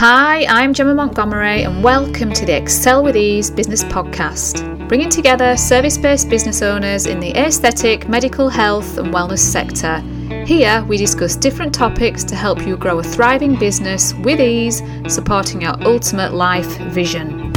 Hi, I'm Gemma Montgomery, and welcome to the Excel with Ease business podcast, bringing together service based business owners in the aesthetic, medical health, and wellness sector. Here, we discuss different topics to help you grow a thriving business with ease, supporting your ultimate life vision.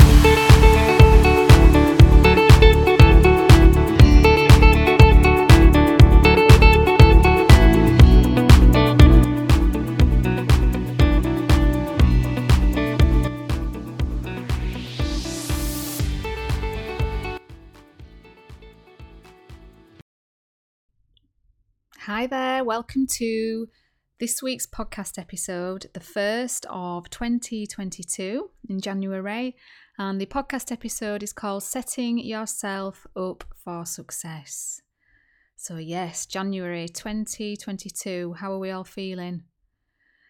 Hi there, welcome to this week's podcast episode, the first of 2022 in January. And the podcast episode is called Setting Yourself Up for Success. So, yes, January 2022, how are we all feeling?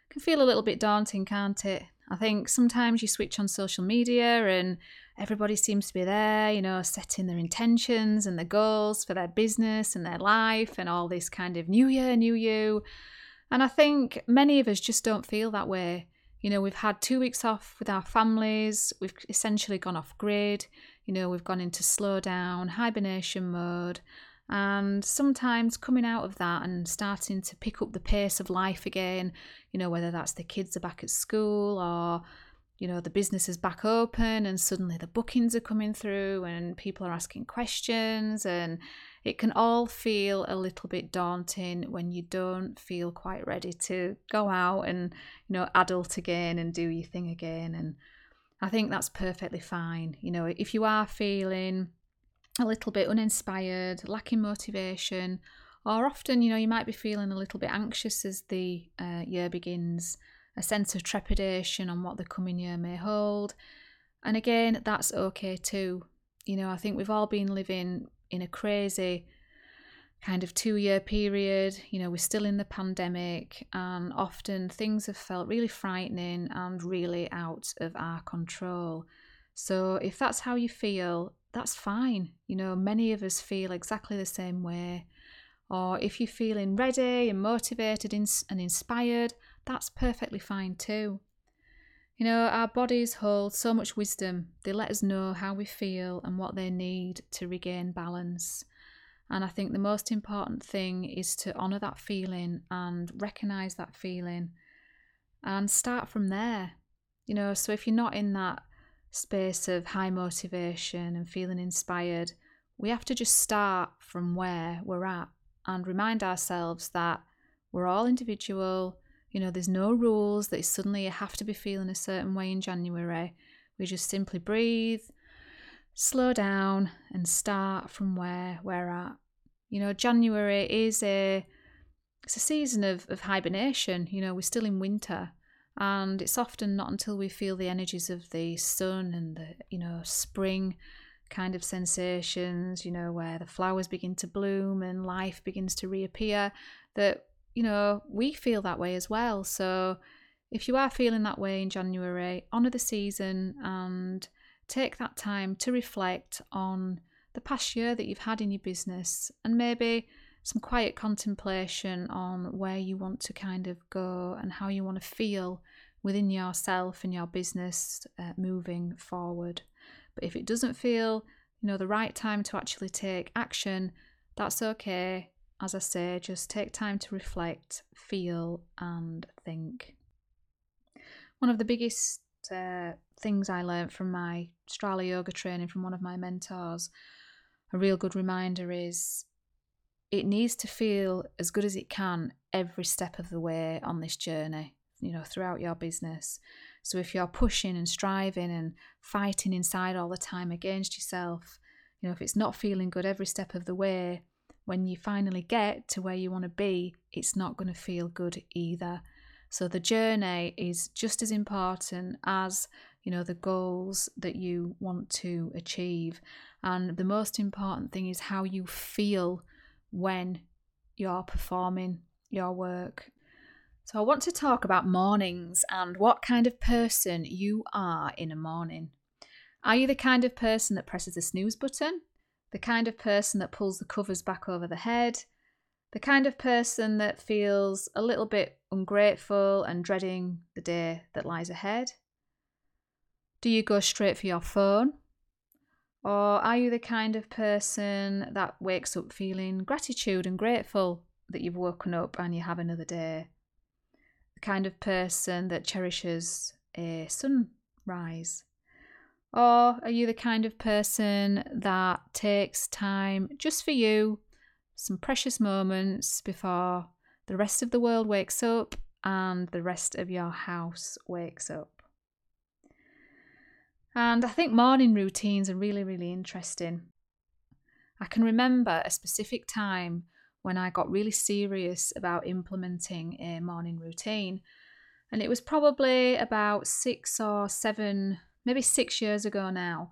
Can feel a little bit daunting, can't it? I think sometimes you switch on social media and everybody seems to be there, you know, setting their intentions and their goals for their business and their life and all this kind of new year, new you. And I think many of us just don't feel that way. You know, we've had two weeks off with our families, we've essentially gone off grid, you know, we've gone into slow down, hibernation mode. And sometimes coming out of that and starting to pick up the pace of life again, you know, whether that's the kids are back at school or you know, the business is back open and suddenly the bookings are coming through and people are asking questions and it can all feel a little bit daunting when you don't feel quite ready to go out and, you know, adult again and do your thing again. And I think that's perfectly fine. You know, if you are feeling a little bit uninspired, lacking motivation, or often, you know, you might be feeling a little bit anxious as the uh, year begins a sense of trepidation on what the coming year may hold. And again, that's okay too. You know, I think we've all been living in a crazy kind of two year period. You know, we're still in the pandemic, and often things have felt really frightening and really out of our control. So, if that's how you feel, that's fine. You know, many of us feel exactly the same way. Or if you're feeling ready and motivated and inspired, that's perfectly fine too. You know, our bodies hold so much wisdom. They let us know how we feel and what they need to regain balance. And I think the most important thing is to honour that feeling and recognise that feeling and start from there. You know, so if you're not in that space of high motivation and feeling inspired, we have to just start from where we're at and remind ourselves that we're all individual, you know, there's no rules that suddenly you have to be feeling a certain way in January. We just simply breathe, slow down, and start from where we're at. You know, January is a it's a season of, of hibernation. You know, we're still in winter. And it's often not until we feel the energies of the sun and the, you know, spring kind of sensations, you know, where the flowers begin to bloom and life begins to reappear, that you know, we feel that way as well. So if you are feeling that way in January, honour the season and take that time to reflect on the past year that you've had in your business and maybe some quiet contemplation on where you want to kind of go and how you want to feel within yourself and your business uh, moving forward. But if it doesn't feel, you know, the right time to actually take action, that's okay as I say, just take time to reflect, feel, and think. One of the biggest uh, things I learned from my Strala yoga training from one of my mentors, a real good reminder is it needs to feel as good as it can every step of the way on this journey, you know, throughout your business. So if you're pushing and striving and fighting inside all the time against yourself, you know, if it's not feeling good every step of the way, when you finally get to where you want to be, it's not going to feel good either. So the journey is just as important as you know the goals that you want to achieve and the most important thing is how you feel when you're performing your work so i want to talk about mornings and what kind of person you are in a morning are you the kind of person that presses the snooze button the kind of person that pulls the covers back over the head, the kind of person that feels a little bit ungrateful and dreading the day that lies ahead? Do you go straight for your phone? Or are you the kind of person that wakes up feeling gratitude and grateful that you've woken up and you have another day? The kind of person that cherishes a sunrise? Or are you the kind of person that takes time just for you, some precious moments before the rest of the world wakes up and the rest of your house wakes up? And I think morning routines are really, really interesting. I can remember a specific time when I got really serious about implementing a morning routine. And it was probably about six or seven, maybe six years ago now.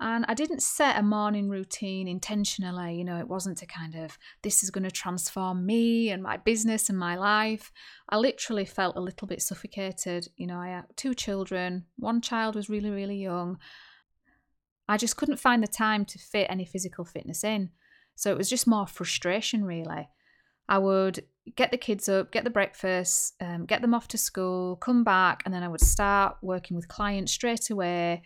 And I didn't set a morning routine intentionally. You know, it wasn't to kind of, this is going to transform me and my business and my life. I literally felt a little bit suffocated. You know, I had two children, one child was really, really young. I just couldn't find the time to fit any physical fitness in. So it was just more frustration, really. I would get the kids up, get the breakfast, um, get them off to school, come back, and then I would start working with clients straight away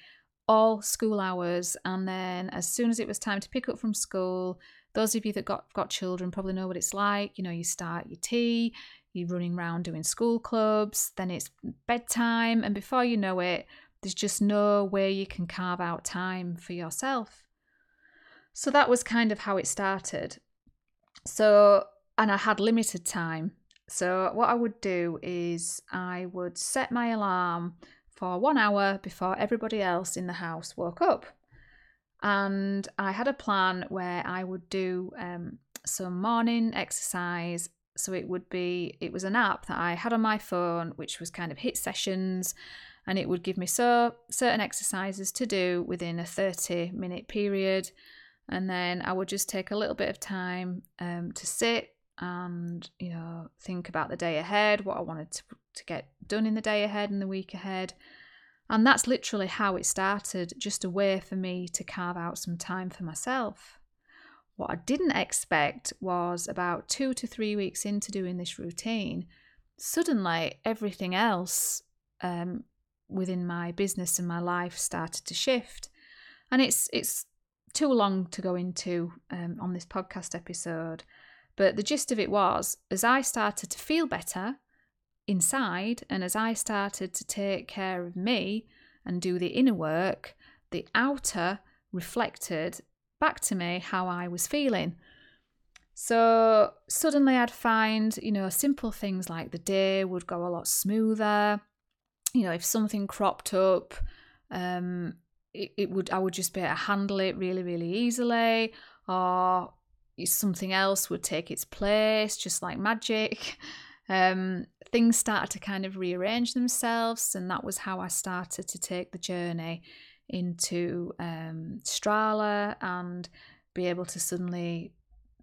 all school hours. And then as soon as it was time to pick up from school, those of you that got, got children probably know what it's like. You know, you start your tea, you're running around doing school clubs, then it's bedtime, and before you know it, there's just no way you can carve out time for yourself. So that was kind of how it started. So, and I had limited time. So, what I would do is I would set my alarm for one hour before everybody else in the house woke up. And I had a plan where I would do um, some morning exercise. So it would be, it was an app that I had on my phone, which was kind of HIIT sessions, and it would give me so certain exercises to do within a 30 minute period. And then I would just take a little bit of time um, to sit and you know think about the day ahead what i wanted to, to get done in the day ahead and the week ahead. And that's literally how it started just a way for me to carve out some time for myself. What i didn't expect was about two to three weeks into doing this routine suddenly everything else um, within my business and my life started to shift. And it's it's too long to go into um, on this podcast episode but the gist of it was, as I started to feel better inside, and as I started to take care of me and do the inner work, the outer reflected back to me how I was feeling. So suddenly I'd find, you know, simple things like the day would go a lot smoother. You know, if something cropped up, um, it, it would I would just be able to handle it really, really easily. Or something else would take its place, just like magic. Um, things started to kind of rearrange themselves, and that was how I started to take the journey into um, Strala and be able to suddenly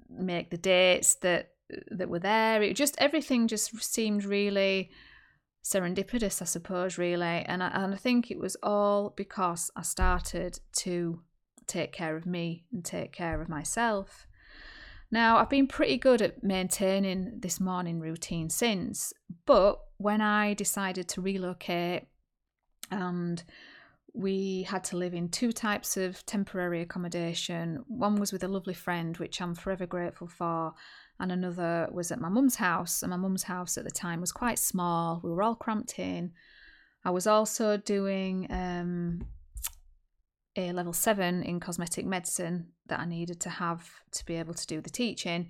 make the dates that that were there. It just everything just seemed really serendipitous, I suppose, really, and I, and I think it was all because I started to take care of me and take care of myself. Now, I've been pretty good at maintaining this morning routine since, but when I decided to relocate and we had to live in two types of temporary accommodation. One was with a lovely friend, which I'm forever grateful for, and another was at my mum's house. And my mum's house at the time was quite small, we were all cramped in. I was also doing um, a level seven in cosmetic medicine that I needed to have to be able to do the teaching.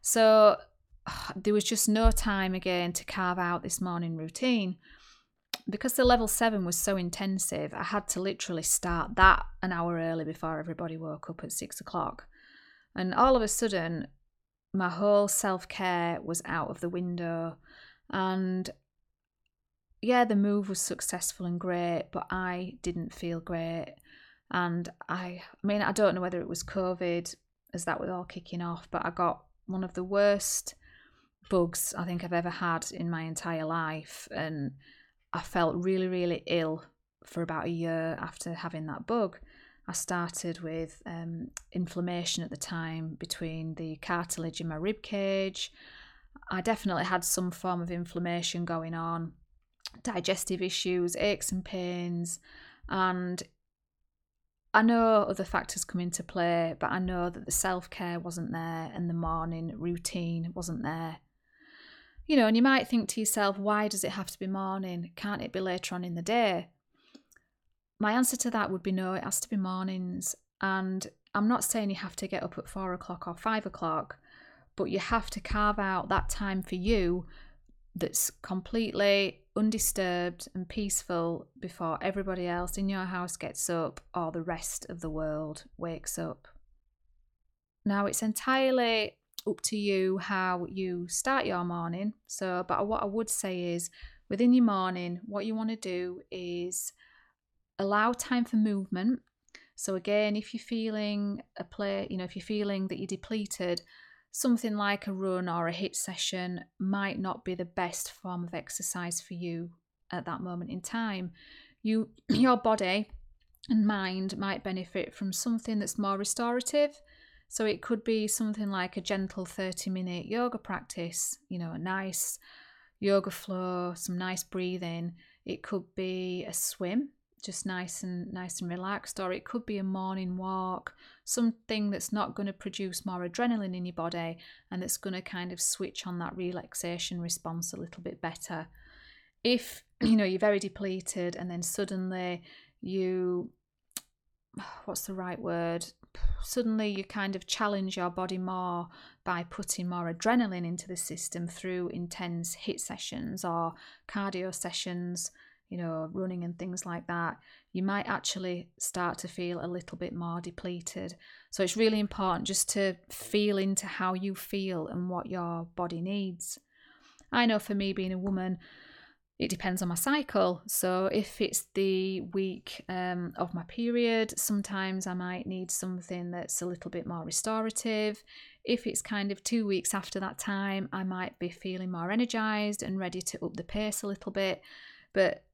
So there was just no time again to carve out this morning routine. Because the level seven was so intensive, I had to literally start that an hour early before everybody woke up at six o'clock. And all of a sudden, my whole self care was out of the window. And yeah, the move was successful and great, but I didn't feel great. And I, I mean, I don't know whether it was COVID as that was all kicking off, but I got one of the worst bugs I think I've ever had in my entire life. And I felt really, really ill for about a year after having that bug. I started with um, inflammation at the time between the cartilage in my rib cage. I definitely had some form of inflammation going on, digestive issues, aches and pains, And I know other factors come into play, but I know that the self care wasn't there and the morning routine wasn't there. You know, and you might think to yourself, why does it have to be morning? Can't it be later on in the day? My answer to that would be no, it has to be mornings. And I'm not saying you have to get up at four o'clock or five o'clock, but you have to carve out that time for you that's completely undisturbed and peaceful before everybody else in your house gets up or the rest of the world wakes up. Now, it's entirely up to you how you start your morning. So, but what I would say is within your morning, what you want to do is allow time for movement so again, if you're feeling a play, you know, if you're feeling that you're depleted, something like a run or a HIIT session might not be the best form of exercise for you at that moment in time. You your body and mind might benefit from something that's more restorative. So it could be something like a gentle 30 minute yoga practice, you know, a nice yoga flow, some nice breathing. It could be a swim just nice and nice and relaxed or it could be a morning walk something that's not going to produce more adrenaline in your body and that's going to kind of switch on that relaxation response a little bit better. If you know you're very depleted and then suddenly you what's the right word? Suddenly you kind of challenge your body more by putting more adrenaline into the system through intense HIIT sessions or cardio sessions you know, running and things like that, you might actually start to feel a little bit more depleted. So it's really important just to feel into how you feel and what your body needs. I know for me, being a woman, it depends on my cycle. So if it's the week um, of my period, sometimes I might need something that's a little bit more restorative. If it's kind of two weeks after that time, I might be feeling more energized and ready to up the pace a little bit. But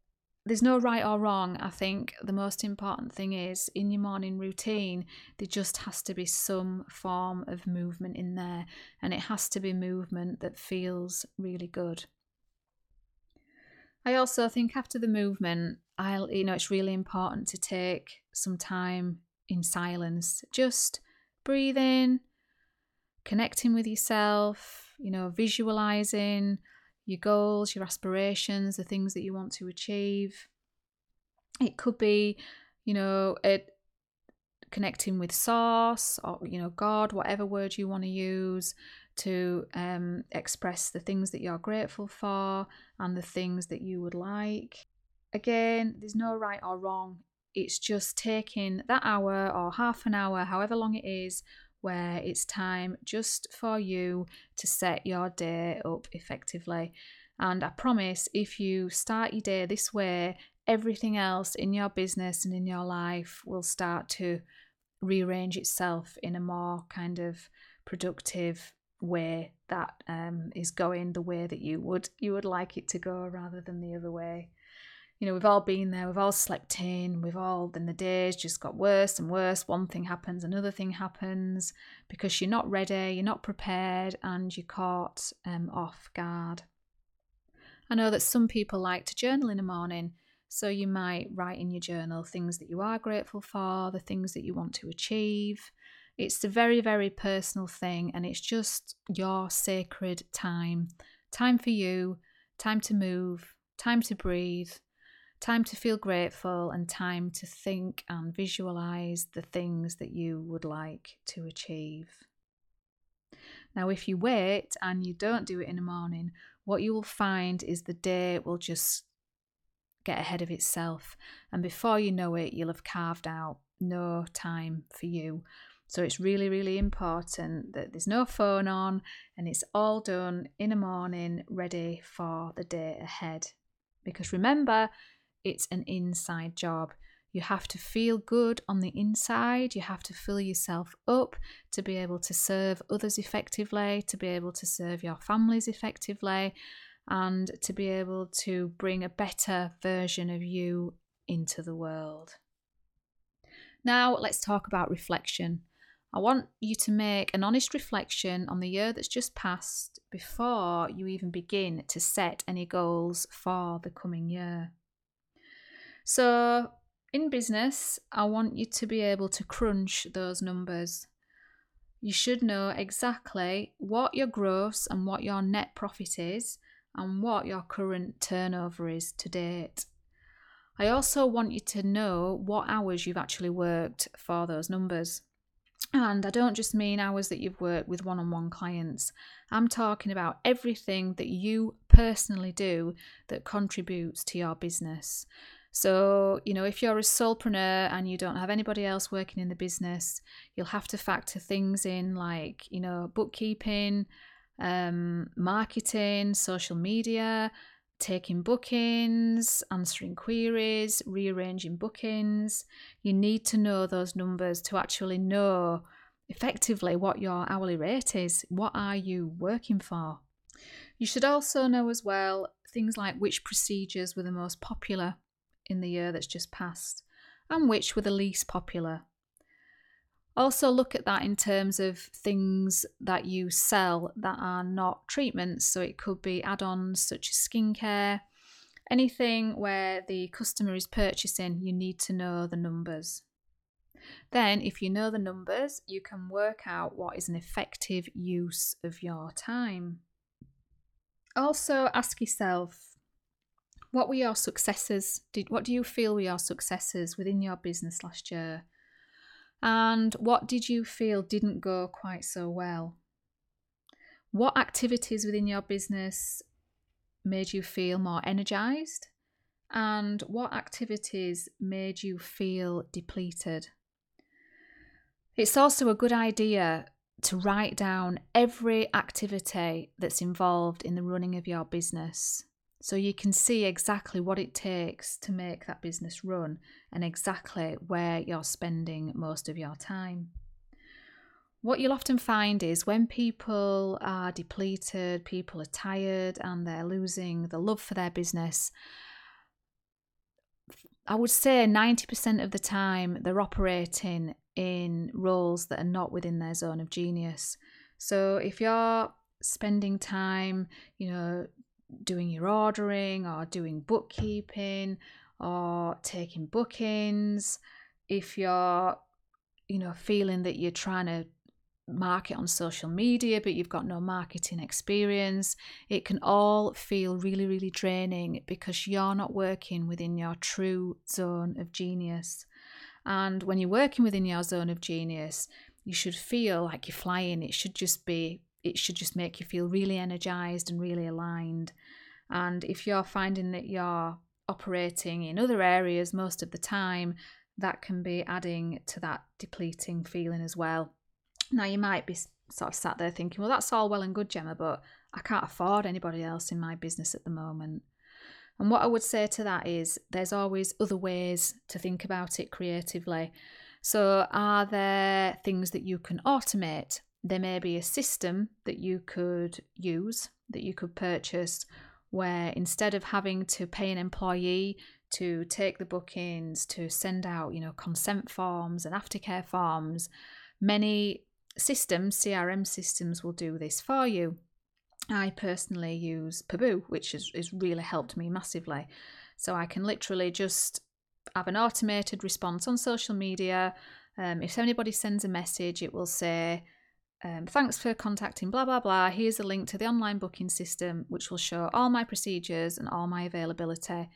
there's no right or wrong. I think the most important thing is in your morning routine, there just has to be some form of movement in there, and it has to be movement that feels really good. I also think after the movement, I'll you know it's really important to take some time in silence, just breathing, connecting with yourself, you know, visualizing your goals, your aspirations, the things that you want to achieve. It could be, you know, it connecting with source or you know God, whatever word you want to use to um, express the things that you're grateful for and the things that you would like. Again, there's no right or wrong. It's just taking that hour or half an hour, however long it is, where it's time just for you to set your day up effectively. And I promise if you start your day this way, everything else in your business and in your life will start to rearrange itself in a more kind of productive way that um, is going the way that you would you would like it to go rather than the other way you know, we've all been there, we've all slept in, we've all, then the days just got worse and worse. One thing happens, another thing happens because you're not ready, you're not prepared, and you're caught um, off guard. I know that some people like to journal in the morning, so you might write in your journal things that you are grateful for, the things that you want to achieve. It's a very, very personal thing, and it's just your sacred time time for you, time to move, time to breathe time to feel grateful and time to think and visualize the things that you would like to achieve. Now, if you wait and you don't do it in the morning, what you will find is the day will just get ahead of itself. And before you know it, you'll have carved out no time for you. So it's really, really important that there's no phone on and it's all done in the morning, ready for the day ahead. Because remember, it's an inside job. You have to feel good on the inside. You have to fill yourself up to be able to serve others effectively, to be able to serve your families effectively, and to be able to bring a better version of you into the world. Now, let's talk about reflection. I want you to make an honest reflection on the year that's just passed before you even begin to set any goals for the coming year. So, in business, I want you to be able to crunch those numbers. You should know exactly what your gross and what your net profit is and what your current turnover is to date. I also want you to know what hours you've actually worked for those numbers. And I don't just mean hours that you've worked with one on one clients. I'm talking about everything that you personally do that contributes to your business. So, you know, if you're a solopreneur and you don't have anybody else working in the business, you'll have to factor things in like, you know, bookkeeping, um, marketing, social media, taking bookings, answering queries, rearranging bookings. You need to know those numbers to actually know effectively what your hourly rate is. What are you working for? You should also know as well things like which procedures were the most popular in the year that's just passed and which were the least popular. Also, look at that in terms of things that you sell that are not treatments. So, it could be add ons such as skincare, anything where the customer is purchasing, you need to know the numbers. Then, if you know the numbers, you can work out what is an effective use of your time. Also, ask yourself what were your successes? Did, what do you feel were your successes within your business last year? And what did you feel didn't go quite so well? What activities within your business made you feel more energized? And what activities made you feel depleted? It's also a good idea to write down every activity that's involved in the running of your business so you can see exactly what it takes to make that business run and exactly where you're spending most of your time. What you'll often find is when people are depleted, people are tired, and they're losing the love for their business. I would say 90% of the time they're operating in roles that are not within their zone of genius. So if you're spending time, you know, doing your ordering or doing bookkeeping or taking bookings, if you're, you know, feeling that you're trying to market on social media but you've got no marketing experience, it can all feel really, really draining because you're not working within your true zone of genius. And when you're working within your zone of genius, you should feel like you're flying. It should just be it should just make you feel really energized and really aligned. And if you're finding that you're operating in other areas most of the time, that can be adding to that depleting feeling as well. Now, you might be sort of sat there thinking, well, that's all well and good, Gemma, but I can't afford anybody else in my business at the moment. And what I would say to that is there's always other ways to think about it creatively. So, are there things that you can automate? there may be a system that you could use, that you could purchase, where instead of having to pay an employee to take the bookings, to send out, you know, consent forms and aftercare forms, many systems, CRM systems, will do this for you. I personally use Pabau, which has, has really helped me massively. So I can literally just have an automated response on social media. Um, if anybody sends a message, it will say, um, thanks for contacting blah blah blah. Here's a link to the online booking system, which will show all my procedures and all my availability.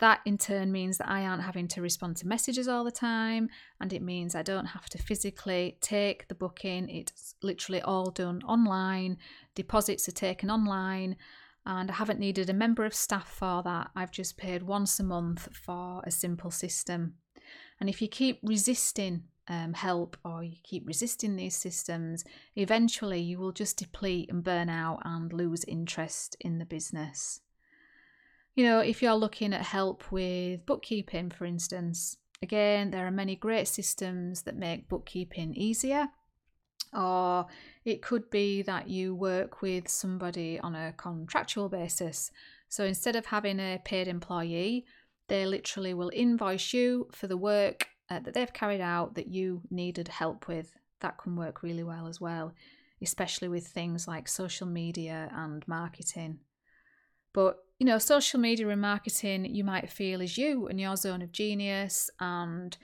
That in turn means that I aren't having to respond to messages all the time, and it means I don't have to physically take the booking. It's literally all done online, deposits are taken online, and I haven't needed a member of staff for that. I've just paid once a month for a simple system. And if you keep resisting um, help or you keep resisting these systems, eventually you will just deplete and burn out and lose interest in the business. You know, if you're looking at help with bookkeeping, for instance, again, there are many great systems that make bookkeeping easier. Or it could be that you work with somebody on a contractual basis. So instead of having a paid employee, they literally will invoice you for the work uh, that they've carried out that you needed help with, that can work really well as well, especially with things like social media and marketing. But you know, social media and marketing you might feel is you and your zone of genius. And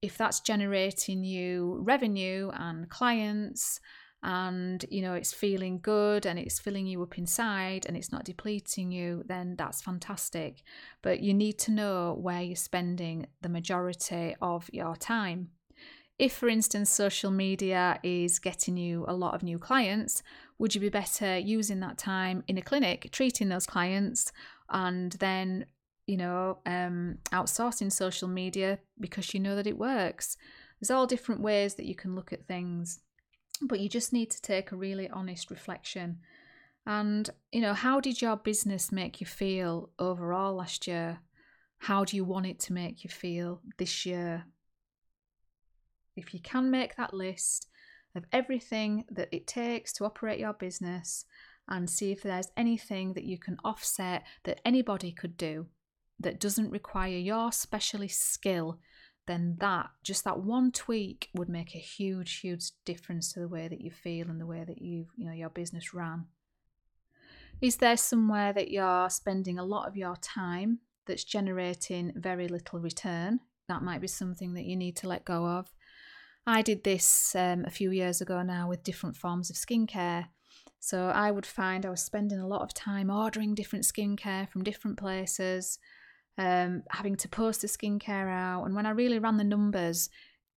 if that's generating you revenue and clients and you know it's feeling good and it's filling you up inside and it's not depleting you then that's fantastic. But you need to know where you're spending the majority of your time. If for instance social media is getting you a lot of new clients would you be better using that time in a clinic treating those clients and then you know um, outsourcing social media because you know that it works? There's all different ways that you can look at things but you just need to take a really honest reflection. And, you know, how did your business make you feel overall last year? How do you want it to make you feel this year? If you can make that list of everything that it takes to operate your business and see if there's anything that you can offset that anybody could do that doesn't require your specialist skill then that just that one tweak would make a huge huge difference to the way that you feel and the way that you you know your business ran. Is there somewhere that you're spending a lot of your time that's generating very little return? That might be something that you need to let go of. I did this um, a few years ago now with different forms of skincare. So i would find i was spending a lot of time ordering different skincare from different places um, having to post the skincare out. And when I really ran the numbers,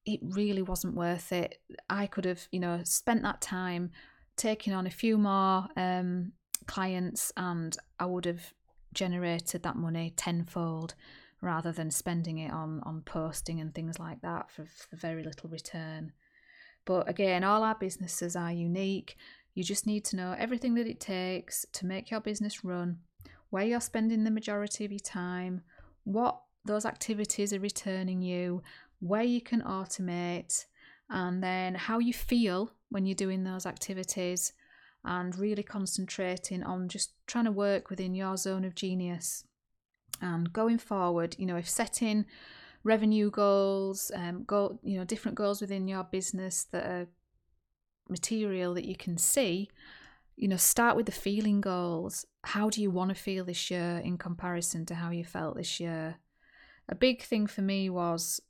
it really wasn't worth it. I could have, you know, spent that time taking on a few more um, clients and I would have generated that money tenfold rather than spending it on, on posting and things like that for, for very little return. But again, all our businesses are unique. You just need to know everything that it takes to make your business run, where you're spending the majority of your time, what those activities are returning you, where you can automate, and then how you feel when you're doing those activities, and really concentrating on just trying to work within your zone of genius. And going forward, you know, if setting revenue goals, um, go, you know, different goals within your business that are material that you can see, you know, start with the feeling goals. How do you want to feel this year in comparison to how you felt this year? A big thing for me was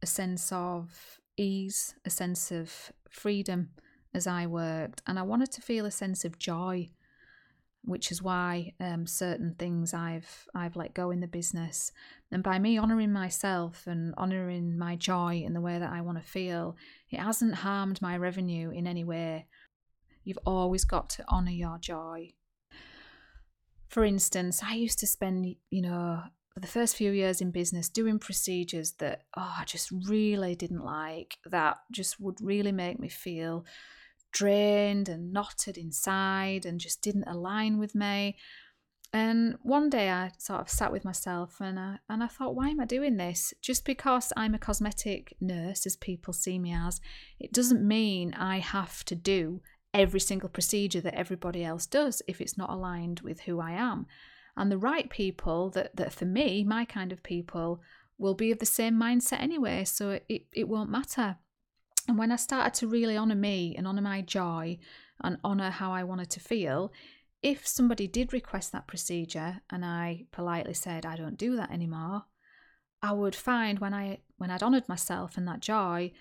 a sense of ease, a sense of freedom as I worked, and I wanted to feel a sense of joy, which is why um, certain things I've I've let go in the business. And by me honouring myself and honouring my joy in the way that I want to feel, it hasn't harmed my revenue in any way. You've always got to honour your joy. For instance, I used to spend, you know, the first few years in business doing procedures that oh, I just really didn't like, that just would really make me feel drained and knotted inside and just didn't align with me. And one day I sort of sat with myself and I, and I thought, why am I doing this? Just because I'm a cosmetic nurse, as people see me as, it doesn't mean I have to do every single procedure that everybody else does if it's not aligned with who I am. And the right people that, that for me, my kind of people, will be of the same mindset anyway, so it, it won't matter. And when I started to really honour me and honour my joy and honour how I wanted to feel, if somebody did request that procedure and I politely said I don't do that anymore, I would find when I when I'd honoured myself and that joy,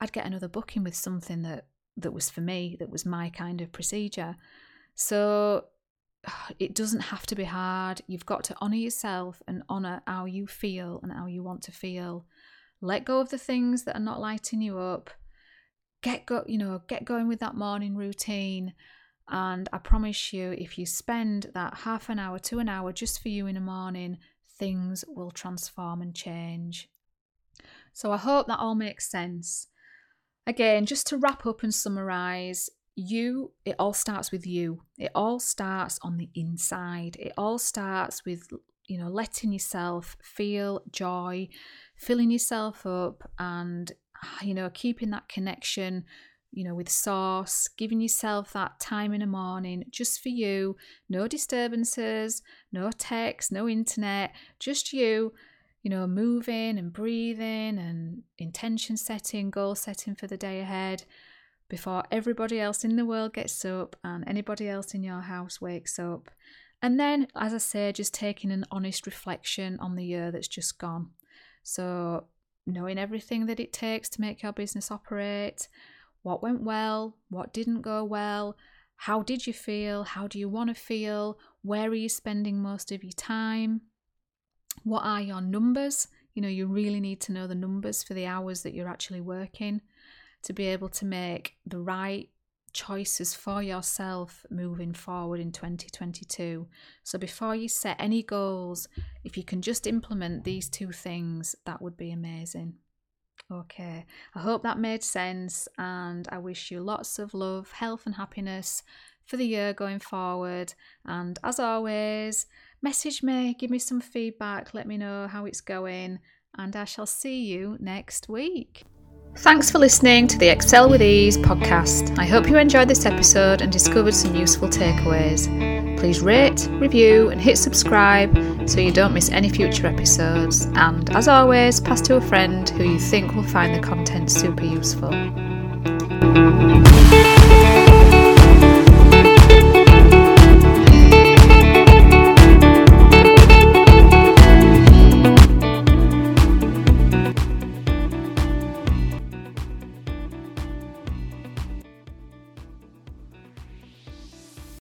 I'd get another booking with something that that was for me, that was my kind of procedure. So it doesn't have to be hard. You've got to honour yourself and honour how you feel and how you want to feel. Let go of the things that are not lighting you up. Get go, you know, get going with that morning routine. And I promise you, if you spend that half an hour to an hour just for you in the morning, things will transform and change. So I hope that all makes sense. Again, just to wrap up and summarize, you, it all starts with you. It all starts on the inside. It all starts with, you know, letting yourself feel joy, filling yourself up, and, you know, keeping that connection, you know, with source, giving yourself that time in the morning just for you. No disturbances, no text, no internet, just you you know, moving and breathing and intention setting, goal setting for the day ahead before everybody else in the world gets up and anybody else in your house wakes up. And then, as I say, just taking an honest reflection on the year that's just gone. So, knowing everything that it takes to make your business operate, what went well, what didn't go well, how did you feel, how do you want to feel, where are you spending most of your time, what are your numbers? You know, you really need to know the numbers for the hours that you're actually working to be able to make the right choices for yourself moving forward in 2022. So before you set any goals, if you can just implement these two things, that would be amazing. Okay, I hope that made sense, and I wish you lots of love, health, and happiness for the year going forward. And as always, message me, give me some feedback, let me know how it's going, and I shall see you next week. Thanks for listening to the Excel with Ease podcast. I hope you enjoyed this episode and discovered some useful takeaways. Please rate, review, and hit subscribe so you don't miss any future episodes. And as always, pass to a friend who you think will find the content super useful.